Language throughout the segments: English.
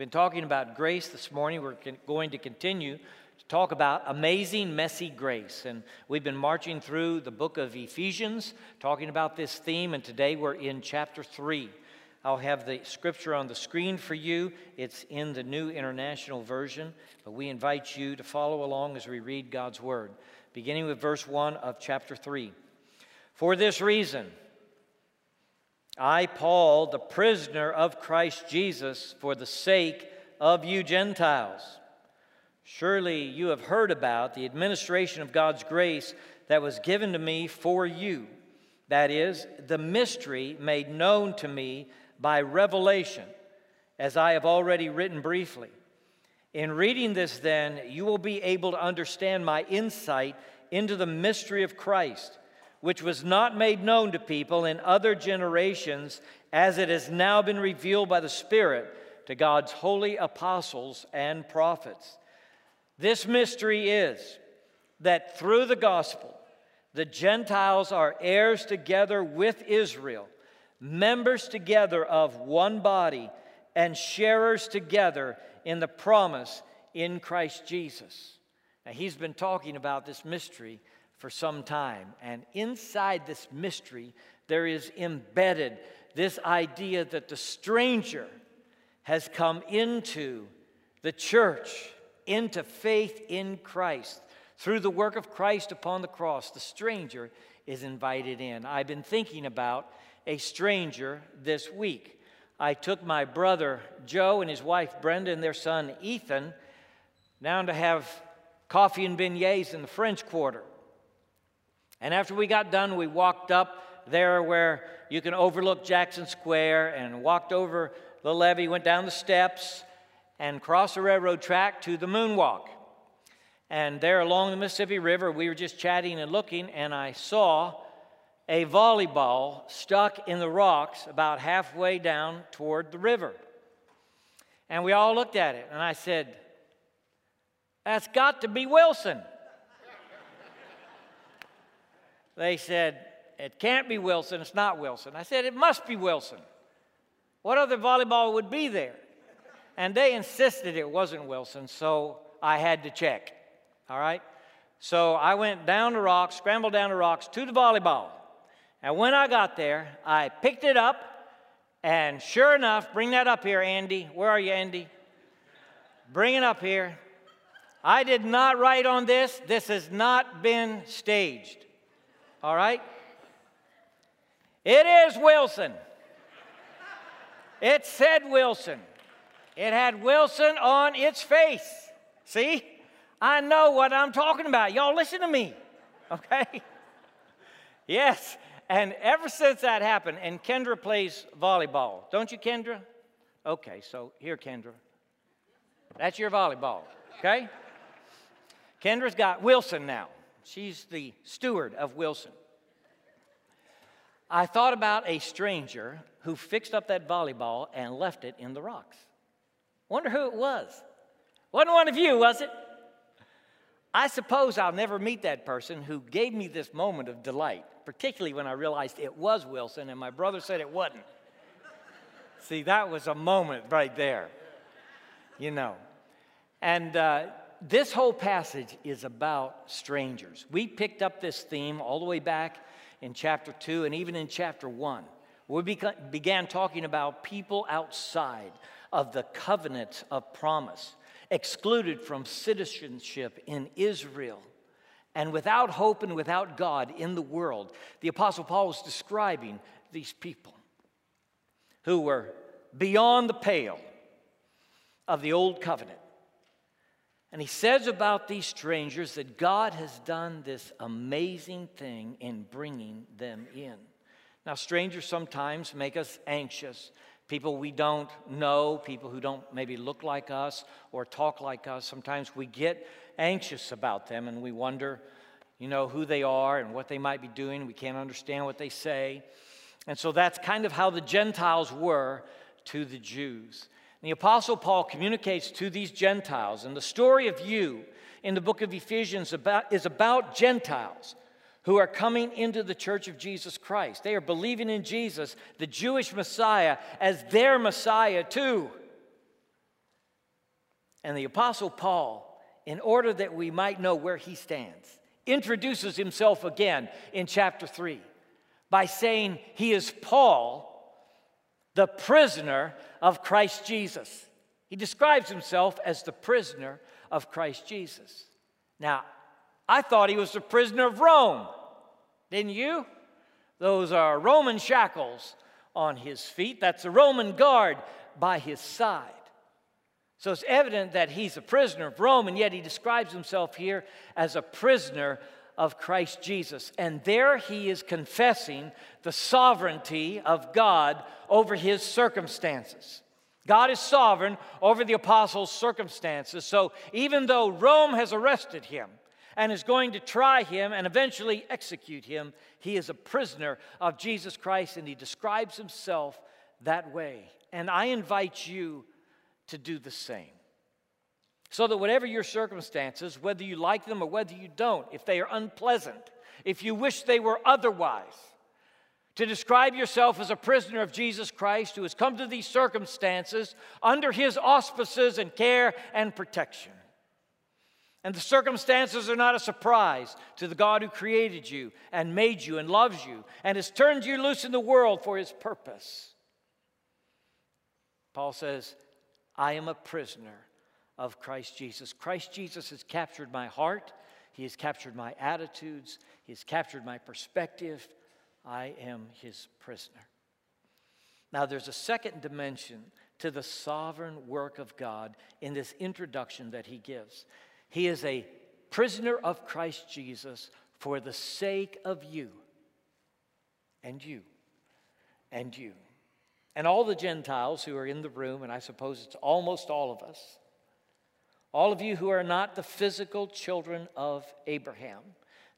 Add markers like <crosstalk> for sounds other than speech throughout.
been talking about grace this morning. We're going to continue to talk about amazing, messy grace. And we've been marching through the book of Ephesians, talking about this theme, and today we're in chapter 3. I'll have the scripture on the screen for you. It's in the New International Version, but we invite you to follow along as we read God's Word, beginning with verse 1 of chapter 3. For this reason, I, Paul, the prisoner of Christ Jesus, for the sake of you Gentiles. Surely you have heard about the administration of God's grace that was given to me for you. That is, the mystery made known to me by revelation, as I have already written briefly. In reading this, then, you will be able to understand my insight into the mystery of Christ which was not made known to people in other generations, as it has now been revealed by the Spirit to God's holy apostles and prophets. This mystery is that through the gospel, the Gentiles are heirs together with Israel, members together of one body, and sharers together in the promise in Christ Jesus. Now, he's been talking about this mystery for some time. And inside this mystery, there is embedded this idea that the stranger has come into the church, into faith in Christ. Through the work of Christ upon the cross, the stranger is invited in. I've been thinking about a stranger this week. I took my brother Joe and his wife Brenda and their son Ethan down to have coffee and beignets in the French Quarter. And after we got done, we walked up there where you can overlook Jackson Square and walked over the levee, went down the steps, and crossed the railroad track to the moonwalk. And there along the Mississippi River, we were just chatting and looking, and I saw a volleyball stuck in the rocks about halfway down toward the river. And we all looked at it, and I said, That's got to be Wilson. They said, It can't be Wilson, it's not Wilson. I said, It must be Wilson. What other volleyball would be there? And they insisted it wasn't Wilson, so I had to check. All right? So I went down the rocks, scrambled down the rocks to the volleyball. And when I got there, I picked it up, and sure enough, bring that up here, Andy. Where are you, Andy? Bring it up here. I did not write on this. This has not been staged. All right? It is Wilson. It said Wilson. It had Wilson on its face. See? I know what I'm talking about. Y'all listen to me. Okay? <laughs> yes. And ever since that happened, and Kendra plays volleyball. Don't you, Kendra? Okay, so here, Kendra. That's your volleyball. Okay? Kendra's got Wilson now. She's the steward of Wilson. I thought about a stranger who fixed up that volleyball and left it in the rocks. Wonder who it was. Wasn't one of you, was it? I suppose I'll never meet that person who gave me this moment of delight, particularly when I realized it was Wilson and my brother said it wasn't. See, that was a moment right there, you know. And uh, this whole passage is about strangers. We picked up this theme all the way back in chapter 2 and even in chapter 1. We began talking about people outside of the covenant of promise, excluded from citizenship in Israel, and without hope and without God in the world. The Apostle Paul was describing these people who were beyond the pale of the old covenant. And he says about these strangers that God has done this amazing thing in bringing them in. Now, strangers sometimes make us anxious. People we don't know, people who don't maybe look like us or talk like us, sometimes we get anxious about them and we wonder, you know, who they are and what they might be doing. We can't understand what they say. And so that's kind of how the Gentiles were to the Jews. The Apostle Paul communicates to these Gentiles, and the story of you in the book of Ephesians about, is about Gentiles who are coming into the church of Jesus Christ. They are believing in Jesus, the Jewish Messiah, as their Messiah too. And the Apostle Paul, in order that we might know where he stands, introduces himself again in chapter 3 by saying he is Paul, the prisoner of Christ Jesus. He describes himself as the prisoner of Christ Jesus. Now, I thought he was the prisoner of Rome, didn't you? Those are Roman shackles on his feet. That's a Roman guard by his side. So it's evident that he's a prisoner of Rome, and yet he describes himself here as a prisoner of Christ Jesus. And there he is confessing the sovereignty of God over his circumstances. God is sovereign over the apostles' circumstances. So even though Rome has arrested him and is going to try him and eventually execute him, he is a prisoner of Jesus Christ and he describes himself that way. And I invite you to do the same. So that whatever your circumstances, whether you like them or whether you don't, if they are unpleasant, if you wish they were otherwise, to describe yourself as a prisoner of Jesus Christ who has come to these circumstances under his auspices and care and protection. And the circumstances are not a surprise to the God who created you and made you and loves you and has turned you loose in the world for his purpose. Paul says, I am a prisoner of Christ Jesus. Christ Jesus has captured my heart, He has captured my attitudes, He has captured my perspective. I am His prisoner. Now, there's a second dimension to the sovereign work of God in this introduction that He gives. He is a prisoner of Christ Jesus for the sake of you and you and you and all the Gentiles who are in the room, and I suppose it's almost all of us, all of you who are not the physical children of Abraham.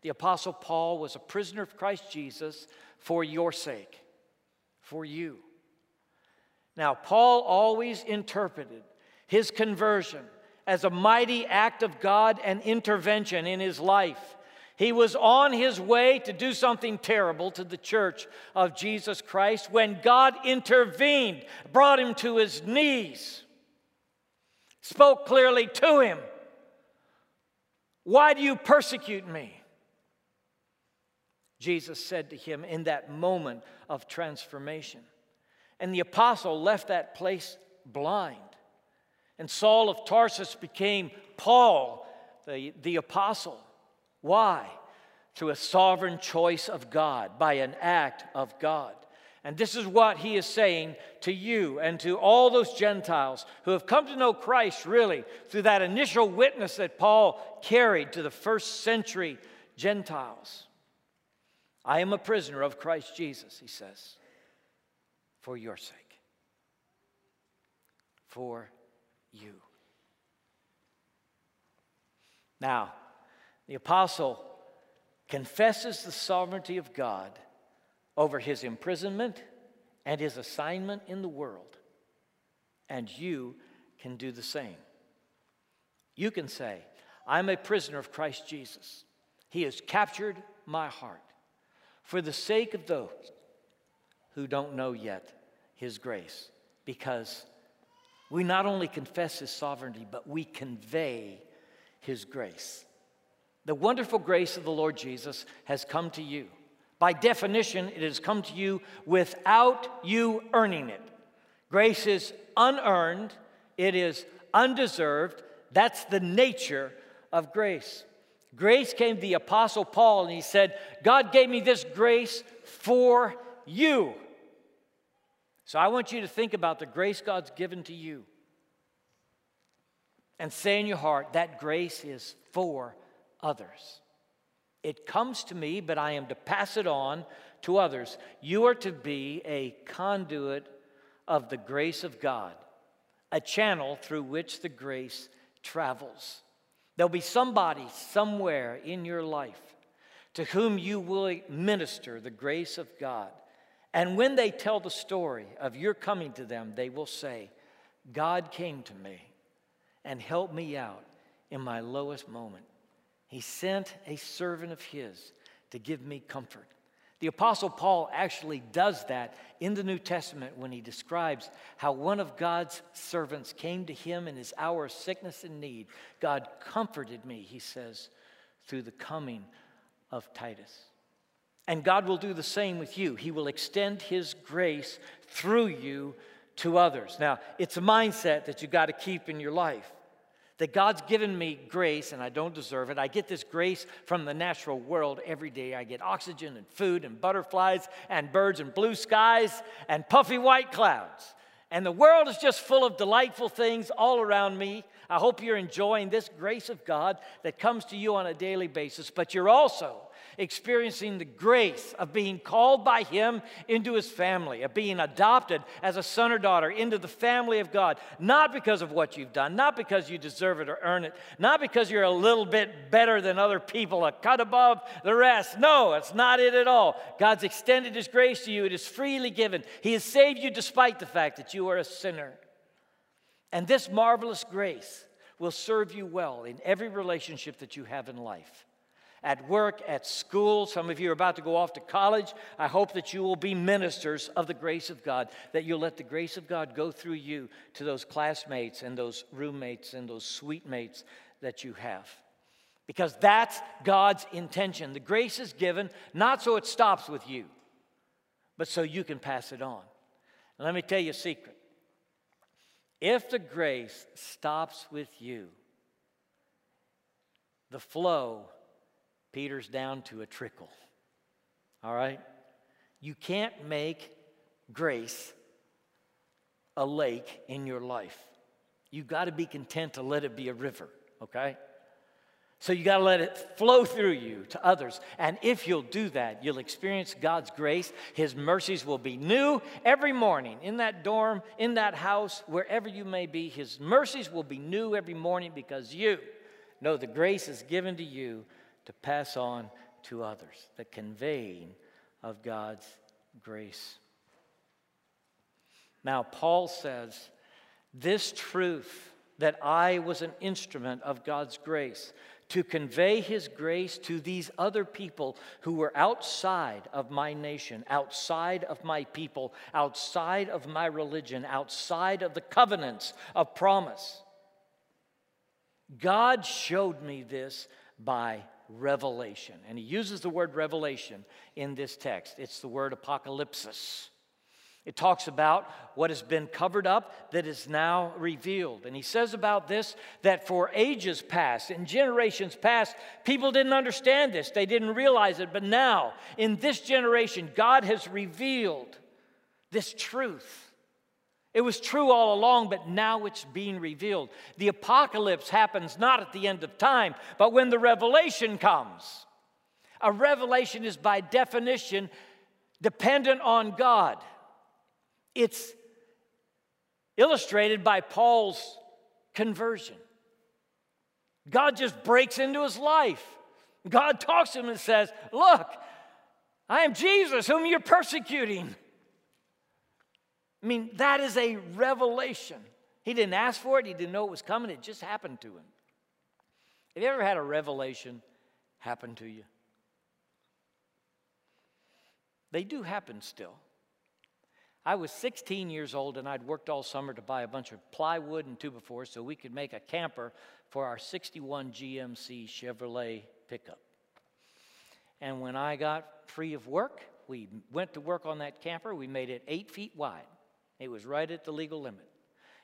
The Apostle Paul was a prisoner of Christ Jesus for your sake, for you. Now, Paul always interpreted his conversion as a mighty act of God and intervention in his life. He was on his way to do something terrible to the church of Jesus Christ when God intervened, brought him to his knees, spoke clearly to him. Why do you persecute me? Jesus said to him in that moment of transformation. And the apostle left that place blind. And Saul of Tarsus became Paul, the, the apostle. Why? Through a sovereign choice of God, by an act of God. And this is what he is saying to you and to all those Gentiles who have come to know Christ really through that initial witness that Paul carried to the first century Gentiles. I am a prisoner of Christ Jesus, he says, for your sake. For you. Now, the apostle confesses the sovereignty of God over his imprisonment and his assignment in the world. And you can do the same. You can say, I'm a prisoner of Christ Jesus. He has captured my heart for the sake of those who don't know yet his grace. Because we not only confess his sovereignty, but we convey his grace. The wonderful grace of the Lord Jesus has come to you. By definition, it has come to you without you earning it. Grace is unearned, it is undeserved. That's the nature of grace. Grace came to the Apostle Paul and he said, God gave me this grace for you. So I want you to think about the grace God's given to you and say in your heart, that grace is for others. It comes to me, but I am to pass it on to others. You are to be a conduit of the grace of God, a channel through which the grace travels. There'll be somebody somewhere in your life to whom you will minister the grace of God. And when they tell the story of your coming to them, they will say, God came to me and helped me out in my lowest moment. He sent a servant of his to give me comfort, The Apostle Paul actually does that in the New Testament when he describes how one of God's servants came to him in his hour of sickness and need. God comforted me, he says, through the coming of Titus. And God will do the same with you. He will extend His grace through you to others. Now, it's a mindset that you got to keep in your life that God's given me grace and I don't deserve it. I get this grace from the natural world every day. I get oxygen and food and butterflies and birds and blue skies and puffy white clouds. And the world is just full of delightful things all around me. I hope you're enjoying this grace of God that comes to you on a daily basis, but you're also experiencing the grace of being called by Him into His family, of being adopted as a son or daughter into the family of God, not because of what you've done, not because you deserve it or earn it, not because you're a little bit better than other people, a cut above the rest. No, it's not it at all. God's extended His grace to you, it is freely given. He has saved you despite the fact that you are a sinner. And this marvelous grace will serve you well in every relationship that you have in life at work, at school. Some of you are about to go off to college. I hope that you will be ministers of the grace of God, that you'll let the grace of God go through you to those classmates and those roommates and those suite mates that you have. Because that's God's intention. The grace is given not so it stops with you, but so you can pass it on. And let me tell you a secret. If the grace stops with you, the flow peters down to a trickle. All right? You can't make grace a lake in your life. You've got to be content to let it be a river, okay? So you got to let it flow through you to others. And if you'll do that, you'll experience God's grace. His mercies will be new every morning in that dorm, in that house, wherever you may be. His mercies will be new every morning because you know the grace is given to you to pass on to others, the conveying of God's grace. Now, Paul says, This truth that I was an instrument of God's grace to convey his grace to these other people who were outside of my nation, outside of my people, outside of my religion, outside of the covenants of promise. God showed me this by revelation. And he uses the word revelation in this text. It's the word apocalypsis. It talks about what has been covered up that is now revealed. And he says about this that for ages past, in generations past, people didn't understand this, they didn't realize it. But now, in this generation, God has revealed this truth. It was true all along, but now it's being revealed. The apocalypse happens not at the end of time, but when the revelation comes. A revelation is by definition dependent on God. It's illustrated by Paul's conversion. God just breaks into his life. God talks to him and says, Look, I am Jesus whom you're persecuting. I mean, that is a revelation. He didn't ask for it, he didn't know it was coming, it just happened to him. Have you ever had a revelation happen to you? They do happen still. I was 16 years old and I'd worked all summer to buy a bunch of plywood and 2x4 so we could make a camper for our 61 GMC Chevrolet pickup. And when I got free of work, we went to work on that camper. We made it eight feet wide. It was right at the legal limit.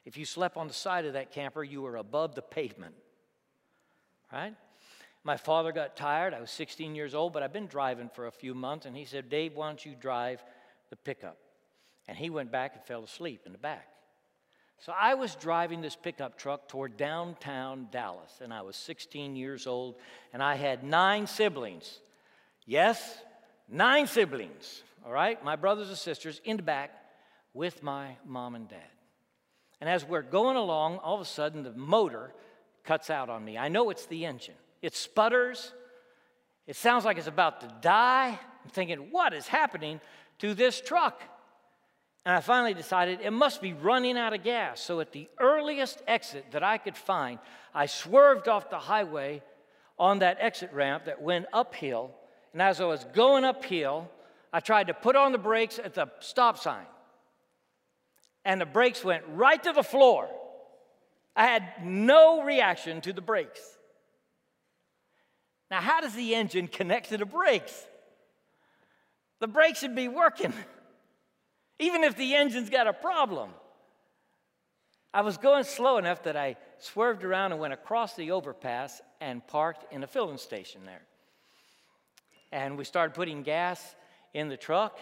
If you slept on the side of that camper, you were above the pavement. Right? My father got tired. I was 16 years old, but I've been driving for a few months, and he said, Dave, why don't you drive the pickup? And he went back and fell asleep in the back. So I was driving this pickup truck toward downtown Dallas, and I was 16 years old, and I had nine siblings. Yes, nine siblings, all right? My brothers and sisters in the back with my mom and dad. And as we're going along, all of a sudden the motor cuts out on me. I know it's the engine. It sputters. It sounds like it's about to die. I'm thinking, what is happening to this truck? And I finally decided it must be running out of gas. So at the earliest exit that I could find, I swerved off the highway on that exit ramp that went uphill. And as I was going uphill, I tried to put on the brakes at the stop sign, and the brakes went right to the floor. I had no reaction to the brakes. Now, how does the engine connect to the brakes? The brakes should be working, <laughs> even if the engine's got a problem. I was going slow enough that I swerved around and went across the overpass and parked in a filling station there. And we started putting gas in the truck,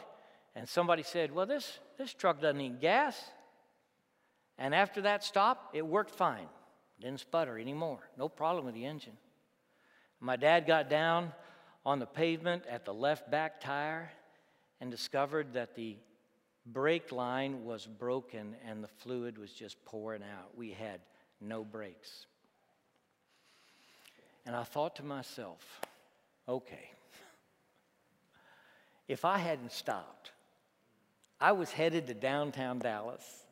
and somebody said, Well, this, this truck doesn't need gas. And after that stop, it worked fine. Didn't sputter anymore. No problem with the engine. My dad got down on the pavement at the left back tire and discovered that the brake line was broken and the fluid was just pouring out. We had no brakes. And I thought to myself, okay, if I hadn't stopped, I was headed to downtown Dallas.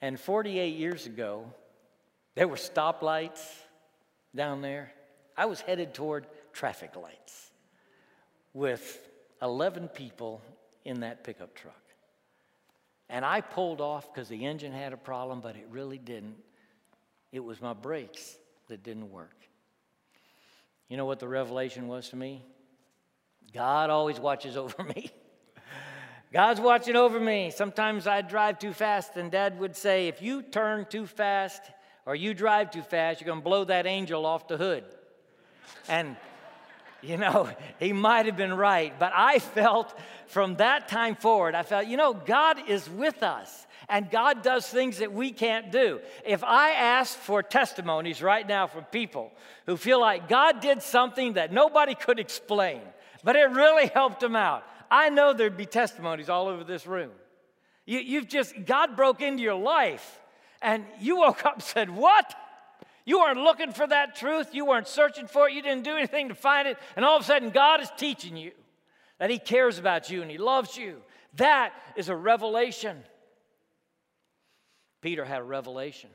And 48 years ago, there were stoplights down there. I was headed toward traffic lights with 11 people in that pickup truck. And I pulled off because the engine had a problem, but it really didn't. It was my brakes that didn't work. You know what the revelation was to me? God always watches over <laughs> me. God's watching over me. Sometimes I'd drive too fast, and Dad would say, If you turn too fast or you drive too fast, you're going to blow that angel off the hood. And you know, <laughs> he might have been right, but I felt from that time forward, I felt, you know, God is with us and God does things that we can't do. If I asked for testimonies right now from people who feel like God did something that nobody could explain, but it really <laughs> helped them out, I know there'd be testimonies all over this room. You, you've just, God broke into your life and you woke up and said, What? You weren't looking for that truth. You weren't searching for it. You didn't do anything to find it. And all of a sudden, God is teaching you that He cares about you and He loves you. That is a revelation. Peter had a revelation.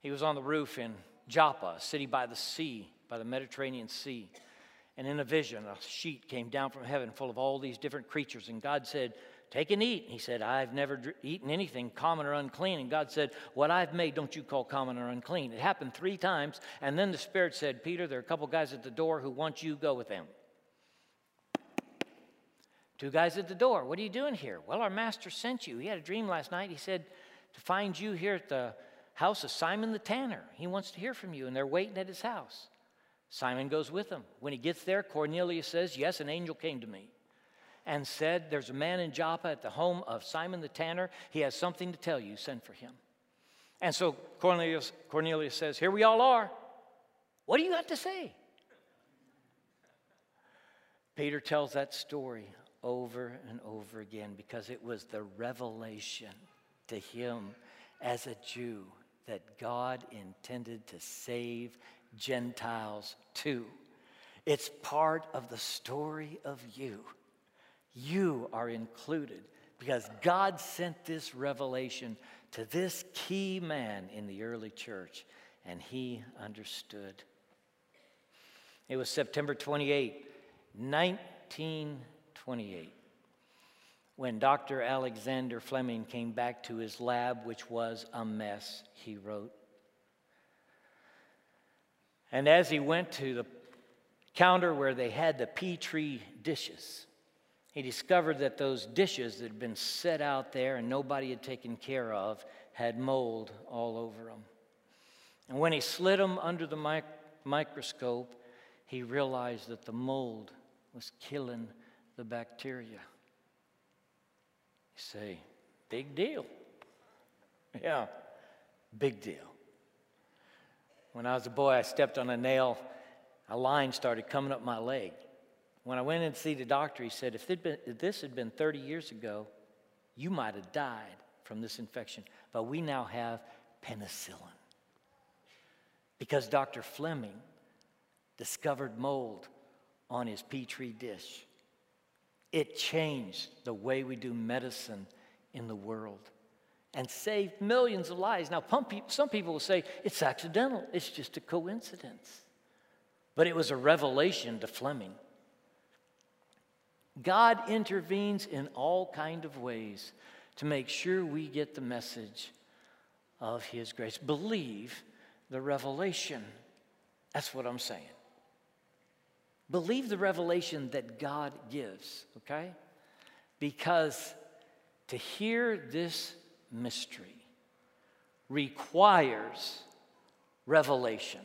He was on the roof in Joppa, a city by the sea, by the Mediterranean Sea. And in a vision, a sheet came down from heaven full of all these different creatures. And God said, Take and eat. He said, I've never eaten anything common or unclean. And God said, What I've made, don't you call common or unclean. It happened three times. And then the Spirit said, Peter, there are a couple guys at the door who want you go with them. Two guys at the door. What are you doing here? Well, our master sent you. He had a dream last night. He said to find you here at the house of Simon the tanner. He wants to hear from you, and they're waiting at his house. Simon goes with him. When he gets there, Cornelius says, Yes, an angel came to me and said, There's a man in Joppa at the home of Simon the tanner. He has something to tell you. Send for him. And so Cornelius, Cornelius says, Here we all are. What do you got to say? Peter tells that story over and over again because it was the revelation to him as a Jew that God intended to save Gentiles too. It's part of the story of you. You are included because God sent this revelation to this key man in the early church, and he understood. It was September 28, 1928, when Dr. Alexander Fleming came back to his lab, which was a mess, he wrote. And as he went to the counter where they had the Petri dishes, he discovered that those dishes that had been set out there and nobody had taken care of had mold all over them. And when he slid them under the mic- microscope, he realized that the mold was killing the bacteria. You say, big deal. Yeah, big deal. When I was a boy, I stepped on a nail, a line started coming up my leg. When I went in to see the doctor, he said, if, been, if this had been 30 years ago, you might have died from this infection. But we now have penicillin. Because Dr. Fleming discovered mold on his Petri dish. It changed the way we do medicine in the world and saved millions of lives. Now, some people will say it's accidental, it's just a coincidence. But it was a revelation to Fleming. God intervenes in all kind of ways to make sure we get the message of his grace. Believe the revelation. That's what I'm saying. Believe the revelation that God gives, okay? Because to hear this mystery requires revelation.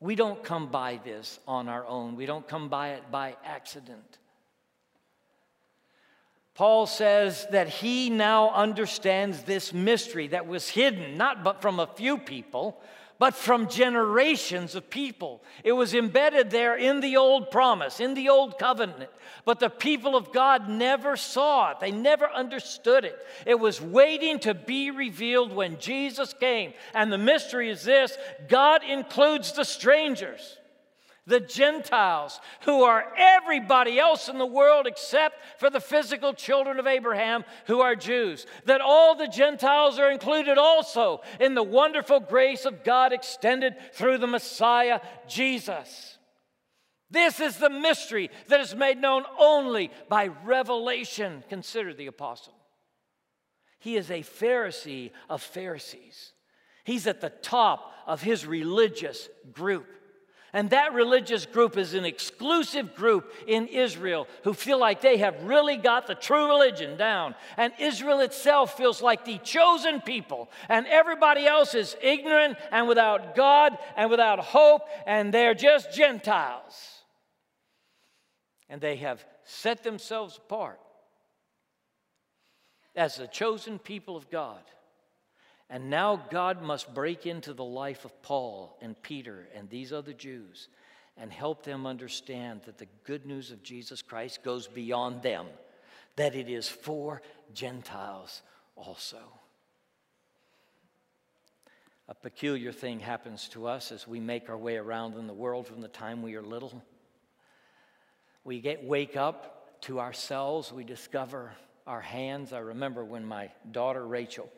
We don't come by this on our own, we don't come by it by accident. Paul says that he now understands this mystery that was hidden not but from a few people, but from generations of people. It was embedded there in the old promise, in the old covenant. But the people of God never saw it, they never understood it. It was waiting to be revealed when Jesus came. And the mystery is this God includes the strangers the Gentiles, who are everybody else in the world except for the physical children of Abraham who are Jews. That all the Gentiles are included also in the wonderful grace of God extended through the Messiah, Jesus. This is the mystery that is made known only by revelation. Consider the apostle. He is a Pharisee of Pharisees. He's at the top of his religious group. And that religious group is an exclusive group in Israel who feel like they have really got the true religion down. And Israel itself feels like the chosen people. And everybody else is ignorant and without God and without hope, and they're just Gentiles. And they have set themselves apart as the chosen people of God. And now God must break into the life of Paul and Peter and these other Jews and help them understand that the good news of Jesus Christ goes beyond them, that it is for Gentiles also. A peculiar thing happens to us as we make our way around in the world from the time we are little. We get wake up to ourselves, we discover our hands. I remember when my daughter Rachel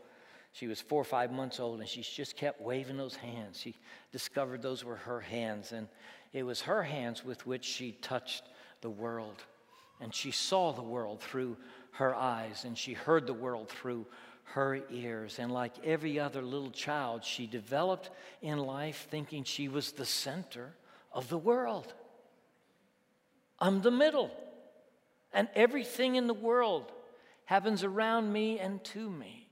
she was four or five months old, and she just kept waving those hands. She discovered those were her hands, and it was her hands with which she touched the world. And she saw the world through her eyes, and she heard the world through her ears. And like every other little child, she developed in life thinking she was the center of the world. I'm the middle, and everything in the world happens around me and to me.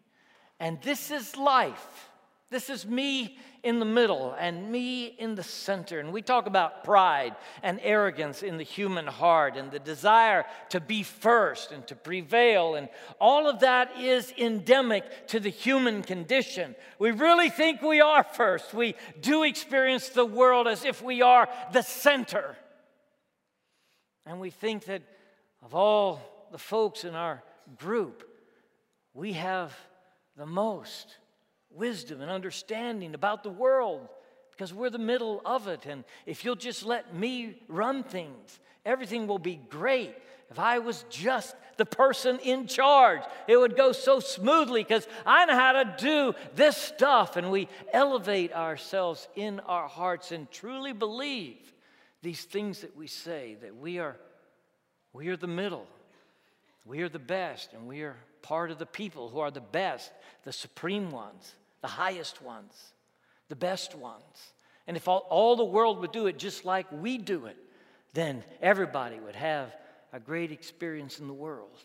And this is life. This is me in the middle and me in the center. And we talk about pride and arrogance in the human heart and the desire to be first and to prevail. And all of that is endemic to the human condition. We really think we are first. We do experience the world as if we are the center. And we think that of all the folks in our group, we have the most wisdom and understanding about the world because we're the middle of it. And if you'll just let me run things, everything will be great. If I was just the person in charge, it would go so smoothly because I know how to do this stuff. And we elevate ourselves in our hearts and truly believe these things that we say that we are, we are the middle, we are the best, and we are part of the people who are the best, the supreme ones, the highest ones, the best ones. And if all, all the world would do it just like we do it, then everybody would have a great experience in the world.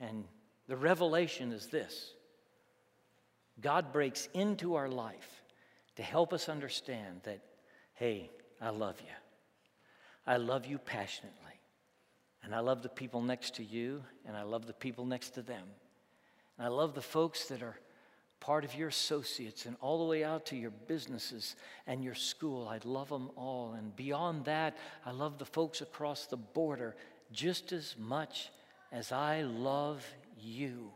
And the revelation is this God breaks into our life to help us understand that, hey, I love you. I love you passionately. And I love the people next to you, and I love the people next to them. And I love the folks that are part of your associates and all the way out to your businesses and your school. I love them all. And beyond that, I love the folks across the border just as much as I love you.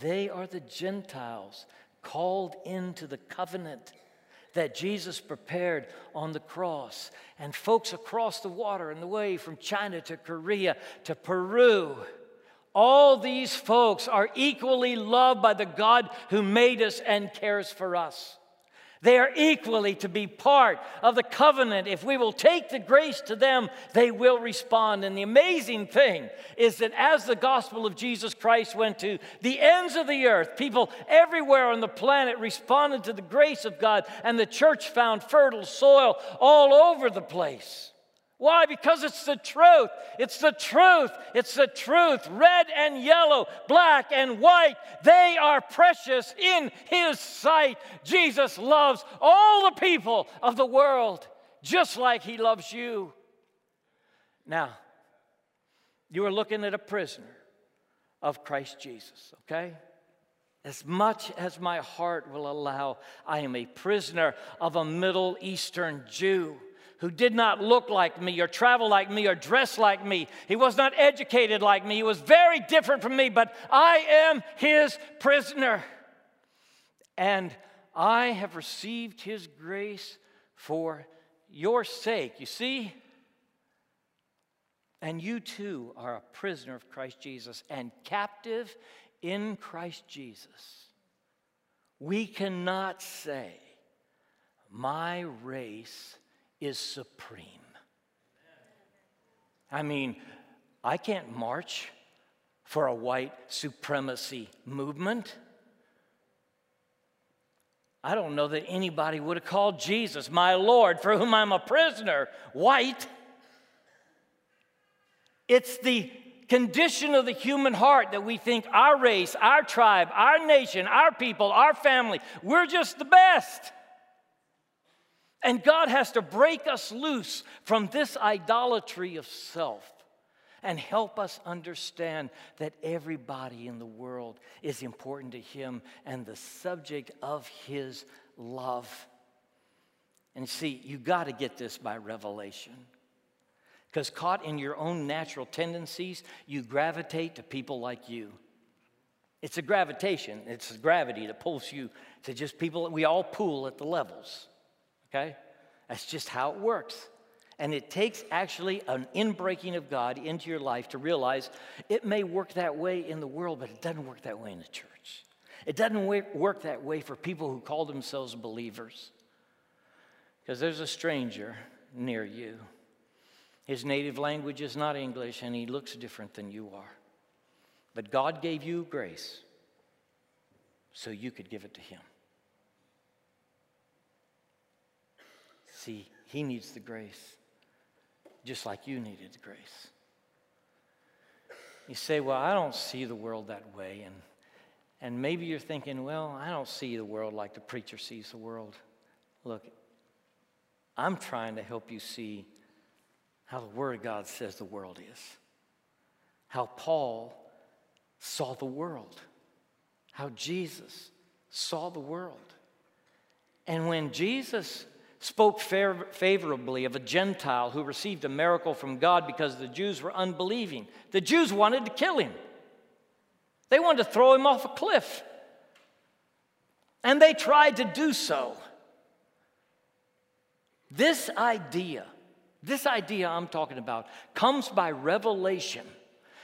They are the Gentiles called into the covenant that Jesus prepared on the cross. And folks across the water and the way from China to Korea to Peru, all these folks are equally loved by the God who made us and cares for us. They are equally to be part of the covenant. If we will take the grace to them, they will respond. And the amazing thing is that as the gospel of Jesus Christ went to the ends of the earth, people everywhere on the planet responded to the grace of God, and the church found fertile soil all over the place. Why? Because it's the truth. It's the truth. It's the truth. Red and yellow, black and white, they are precious in His sight. Jesus loves all the people of the world just like He loves you. Now, you are looking at a prisoner of Christ Jesus, okay? As much as my heart will allow, I am a prisoner of a Middle Eastern Jew who did not look like me or travel like me or dress like me. He was not educated like me. He was very different from me, but I am his prisoner. And I have received his grace for your sake. You see? And you too are a prisoner of Christ Jesus and captive in Christ Jesus. We cannot say, My race is supreme. I mean, I can't march for a white supremacy movement. I don't know that anybody would have called Jesus, my Lord, for whom I'm a prisoner, white. It's the condition of the human heart that we think our race, our tribe, our nation, our people, our family, we're just the best. And God has to break us loose from this idolatry of self and help us understand that everybody in the world is important to Him and the subject of His love. And see, you got to get this by revelation. Because caught in your own natural tendencies, you gravitate to people like you. It's a gravitation, it's a gravity that pulls you to just people, that we all pool at the levels okay? That's just how it works. And it takes actually an inbreaking of God into your life to realize it may work that way in the world, but it doesn't work that way in the church. It doesn't work that way for people who call themselves believers. Because there's a stranger near you. His native language is not English, and he looks different than you are. But God gave you grace so you could give it to him. See, he needs the grace, just like you needed the grace. You say, Well, I don't see the world that way. And, and maybe you're thinking, Well, I don't see the world like the preacher sees the world. Look, I'm trying to help you see how the Word of God says the world is, how Paul saw the world, how Jesus saw the world. And when Jesus spoke favorably of a Gentile who received a miracle from God because the Jews were unbelieving. The Jews wanted to kill him, they wanted to throw him off a cliff. And they tried to do so. This idea, this idea I'm talking about, comes by revelation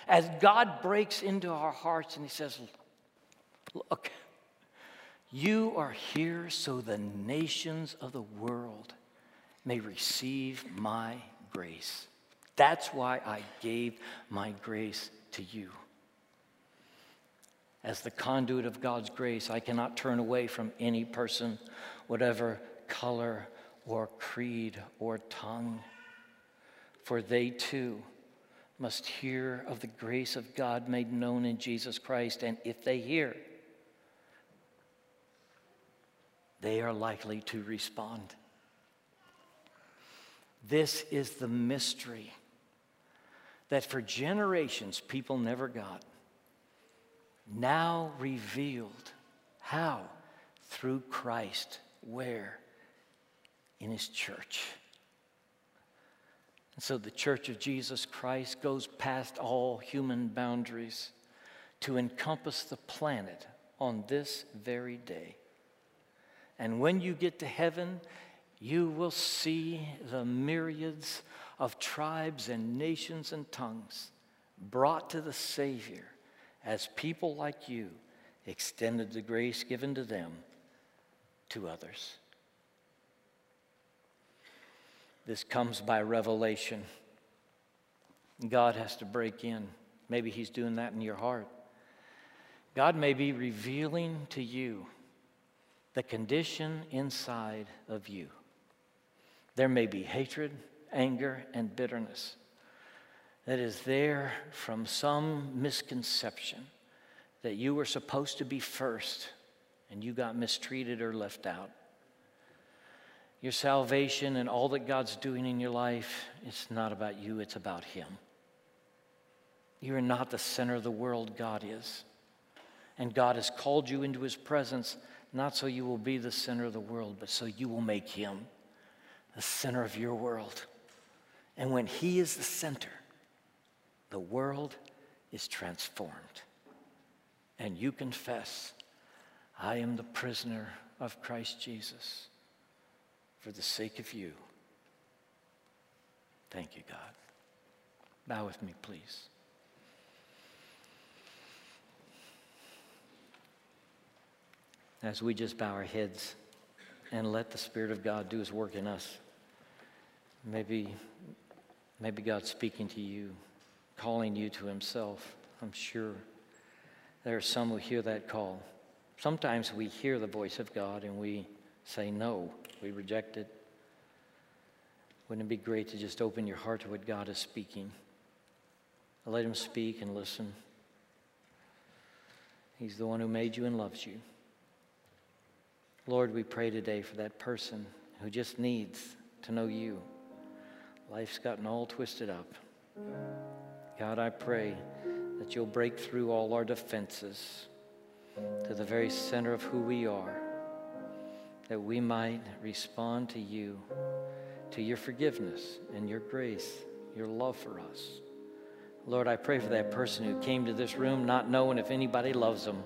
as God breaks into our hearts and He says, Look, you are here so the nations of the world may receive my grace. That's why I gave my grace to you. As the conduit of God's grace, I cannot turn away from any person, whatever color or creed or tongue, for they too must hear of the grace of God made known in Jesus Christ. And if they hear, they are likely to respond. This is the mystery that for generations people never got. Now revealed. How? Through Christ. Where? In His church. And so the church of Jesus Christ goes past all human boundaries to encompass the planet on this very day. And when you get to heaven, you will see the myriads of tribes and nations and tongues brought to the Savior as people like you extended the grace given to them to others. This comes by revelation. God has to break in. Maybe He's doing that in your heart. God may be revealing to you the condition inside of you. There may be hatred, anger, and bitterness that is there from some misconception that you were supposed to be first and you got mistreated or left out. Your salvation and all that God's doing in your life, it's not about you, it's about Him. You are not the center of the world, God is. And God has called you into His presence not so you will be the center of the world, but so you will make Him the center of your world. And when He is the center, the world is transformed. And you confess, I am the prisoner of Christ Jesus for the sake of you. Thank you, God. Bow with me, please. As we just bow our heads and let the Spirit of God do His work in us. Maybe, maybe God's speaking to you, calling you to Himself. I'm sure there are some who hear that call. Sometimes we hear the voice of God and we say no, we reject it. Wouldn't it be great to just open your heart to what God is speaking? Let Him speak and listen. He's the one who made you and loves you. Lord, we pray today for that person who just needs to know you. Life's gotten all twisted up. God, I pray that you'll break through all our defenses to the very center of who we are, that we might respond to you, to your forgiveness and your grace, your love for us. Lord, I pray for that person who came to this room not knowing if anybody loves them,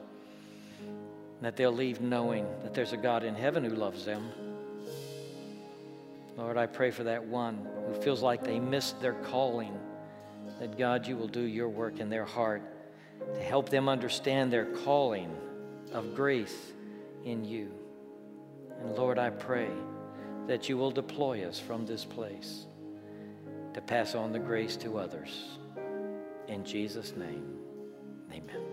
that they'll leave knowing that there's a God in heaven who loves them. Lord, I pray for that one who feels like they missed their calling that God, you will do your work in their heart to help them understand their calling of grace in you. And Lord, I pray that you will deploy us from this place to pass on the grace to others. In Jesus' name, amen.